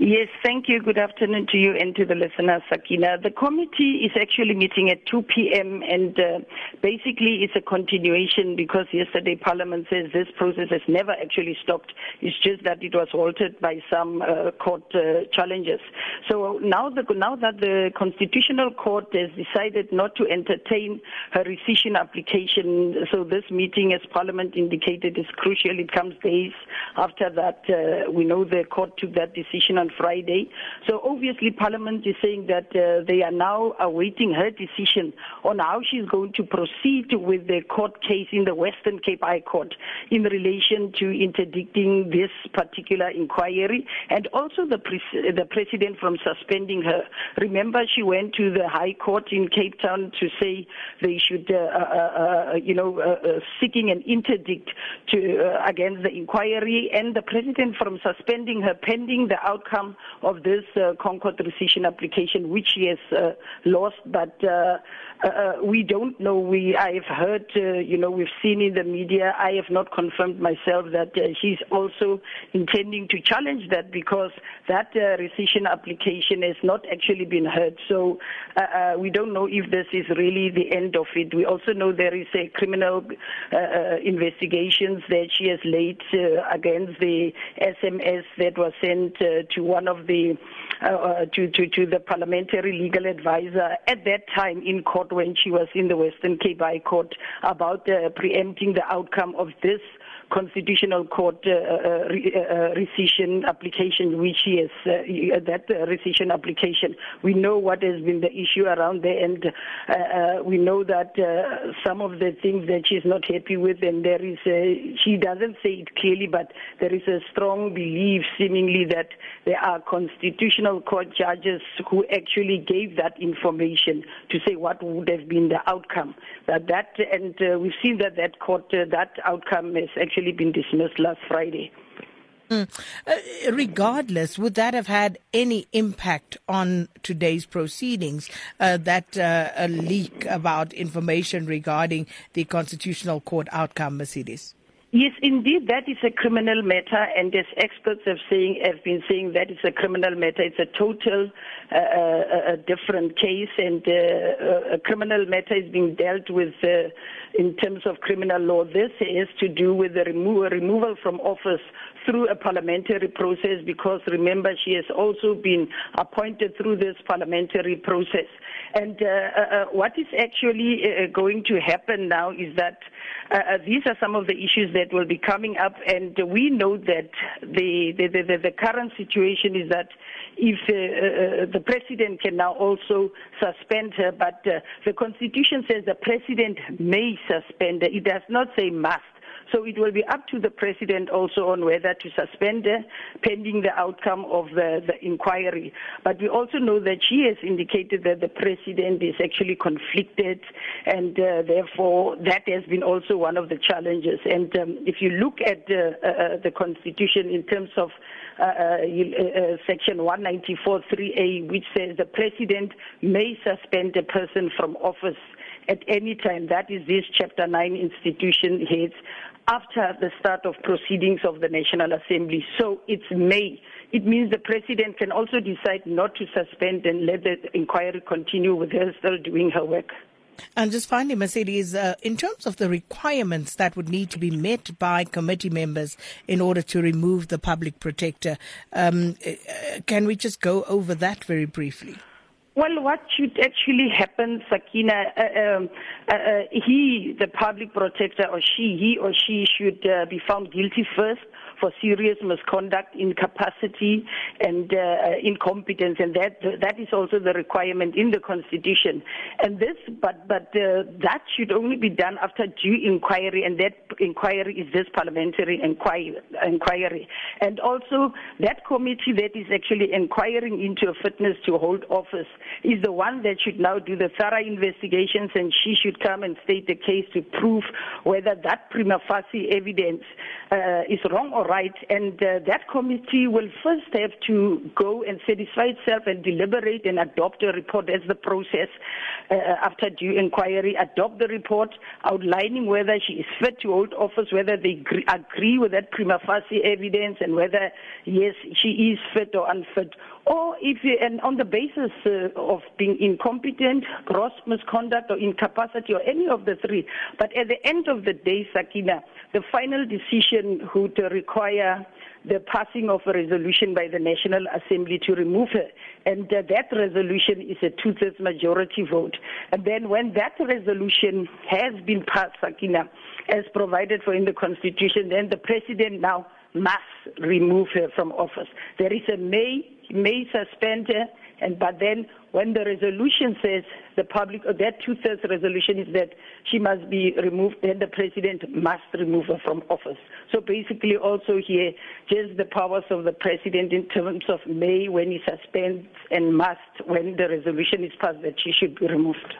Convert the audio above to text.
Yes, thank you. Good afternoon to you and to the listeners, Sakina. The committee is actually meeting at 2 p.m. and uh, basically it's a continuation because yesterday Parliament says this process has never actually stopped. It's just that it was halted by some uh, court uh, challenges. So now, the, now that the Constitutional Court has decided not to entertain her rescission application, so this meeting, as Parliament indicated, is crucial. It comes days after that. Uh, we know the court took that decision on on Friday. So obviously Parliament is saying that uh, they are now awaiting her decision on how she's going to proceed with the court case in the Western Cape High Court in relation to interdicting this particular inquiry and also the, pre- the president from suspending her. Remember, she went to the High Court in Cape Town to say they should, uh, uh, uh you know, uh, uh, seeking an interdict to against the inquiry, and the president from suspending her pending the outcome outcome of this uh, ConCourt rescission application, which he has uh, lost, but uh, uh, uh, we don't know. We I've heard, uh, you know, we've seen in the media. I have not confirmed myself that uh, she's also intending to challenge that because that rescission application has not actually been heard. So we don't know if this is really the end of it. We also know there is a criminal investigations that she has laid against the SMS that was sent to one of the uh, uh, to, to to the parliamentary legal advisor at that time in court when she was in the Western Cape High Court about uh, preempting the outcome of this constitutional court uh, uh, uh, uh, rescission application, which is uh, that rescission application. We know what has been the issue around there, and we know that some of the things that she's not happy with, and there is a, she doesn't say it clearly, but there is a strong belief, seemingly, that there are constitutional court judges who actually gave that information to say what would have been the outcome. That that, and we've seen that that court, that outcome is actually actually been dismissed last Friday. Mm. Uh, regardless, would that have had any impact on today's proceedings? Uh, that uh, a leak about information regarding the Constitutional Court outcome, Mercedes? Yes, indeed, that is a criminal matter, and as experts have saying have been saying that is a criminal matter. It's a total uh, uh, a different case, and uh, a criminal matter is being dealt with uh, in terms of criminal law. This is to do with the remo- removal from office through a parliamentary process, because remember she has also been appointed through this parliamentary process. And uh, uh, uh, what is actually uh, going to happen now is that uh, uh, these are some of the issues that will be coming up, and we know that the the, the, the current situation is that if uh, uh, the president can now also suspend her, but uh, the constitution says the president may suspend her. It does not say must. So it will be up to the president also on whether to suspend her pending the outcome of the, the inquiry. But we also know that she has indicated that the president is actually conflicted and uh, therefore that has been also one of the challenges. And um, if you look at uh, uh, the constitution in terms of uh, uh, section 194.3a, which says the president may suspend a person from office at any time. That is this Chapter 9 institution heads after the start of proceedings of the National Assembly. So it's May. It means the president can also decide not to suspend and let the inquiry continue with her still doing her work. And just finally, Mercedes, uh, in terms of the requirements that would need to be met by committee members in order to remove the public protector, um, uh, can we just go over that very briefly? Well, what should actually happen, Sakina? Uh, um, uh, uh, he, the public protector, or she, he or she should uh, be found guilty first for serious misconduct, incapacity, and uh, incompetence, and that that is also the requirement in the constitution. And this, but but uh, that should only be done after due inquiry, and that inquiry is this parliamentary inquiry. inquiry. And also, that committee that is actually inquiring into a fitness to hold office is the one that should now do the thorough investigations, and she should come and state the case to prove whether that prima facie evidence uh, is wrong or right. And uh, that committee will first have to go and satisfy itself and deliberate and adopt a report as the process uh, after due inquiry. Adopt the report outlining whether she is fit to hold office, whether they agree, with that prima facie evidence, and whether, yes, she is fit or unfit. Or if, and on the basis uh, of being incompetent, gross misconduct, or incapacity, or any of the three. But at the end of the day, Sakina, the final decision would require the passing of a resolution by the National Assembly to remove her. And uh, that resolution is a two-thirds majority vote. And then when that resolution has been passed, Sakina, as provided for in the Constitution, then the President now must remove her from office. There is a may may suspend her, and but then when the resolution says the public or that two-thirds resolution is that she must be removed, then the president must remove her from office. So basically, also here, just the powers of the president in terms of may when he suspends and must when the resolution is passed that she should be removed.